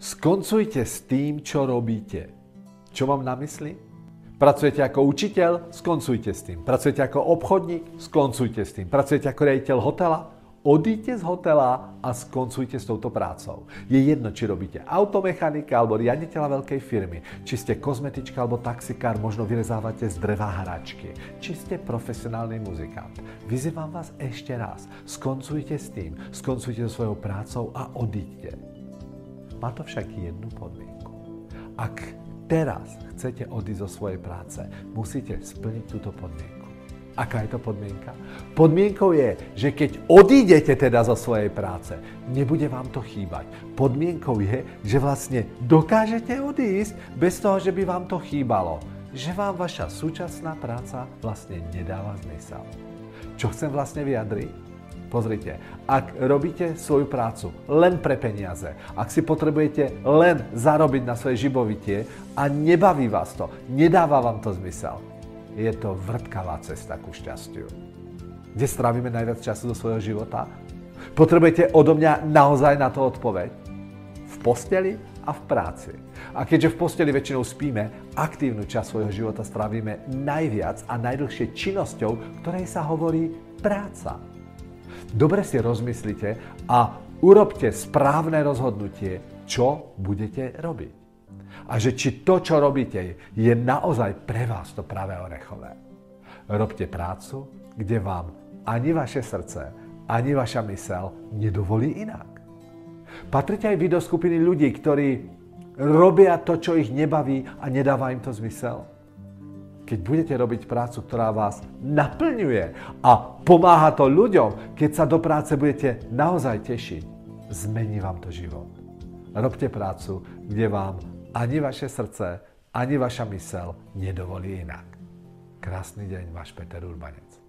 Skoncujte s tým, čo robíte. Čo mám na mysli? Pracujete ako učiteľ? Skoncujte s tým. Pracujete ako obchodník? Skoncujte s tým. Pracujete ako riaditeľ hotela? Odíďte z hotela a skoncujte s touto prácou. Je jedno, či robíte automechanika alebo riaditeľa veľkej firmy, či ste kozmetička alebo taxikár, možno vyrezávate z dreva hračky, či ste profesionálny muzikant. Vyzývam vás ešte raz, skoncujte s tým, skoncujte so svojou prácou a odíďte. Má to však jednu podmienku. Ak teraz chcete odísť zo svojej práce, musíte splniť túto podmienku. Aká je to podmienka? Podmienkou je, že keď odídete teda zo svojej práce, nebude vám to chýbať. Podmienkou je, že vlastne dokážete odísť bez toho, že by vám to chýbalo. Že vám vaša súčasná práca vlastne nedáva zmysel. Čo chcem vlastne vyjadriť? Pozrite, ak robíte svoju prácu len pre peniaze, ak si potrebujete len zarobiť na svoje živobytie a nebaví vás to, nedáva vám to zmysel, je to vrtkavá cesta ku šťastiu. Kde strávime najviac času do svojho života? Potrebujete odo mňa naozaj na to odpoveď? V posteli a v práci. A keďže v posteli väčšinou spíme, aktívnu časť svojho života strávime najviac a najdlhšie činnosťou, ktorej sa hovorí práca. Dobre si rozmyslite a urobte správne rozhodnutie, čo budete robiť. A že či to, čo robíte, je naozaj pre vás to pravé orechové. Robte prácu, kde vám ani vaše srdce, ani vaša mysel nedovolí inak. Patrite aj vy do skupiny ľudí, ktorí robia to, čo ich nebaví a nedáva im to zmysel? Keď budete robiť prácu, ktorá vás naplňuje a pomáha to ľuďom, keď sa do práce budete naozaj tešiť, zmení vám to život. Robte prácu, kde vám ani vaše srdce, ani vaša mysel nedovolí inak. Krásny deň, váš Peter Urbanec.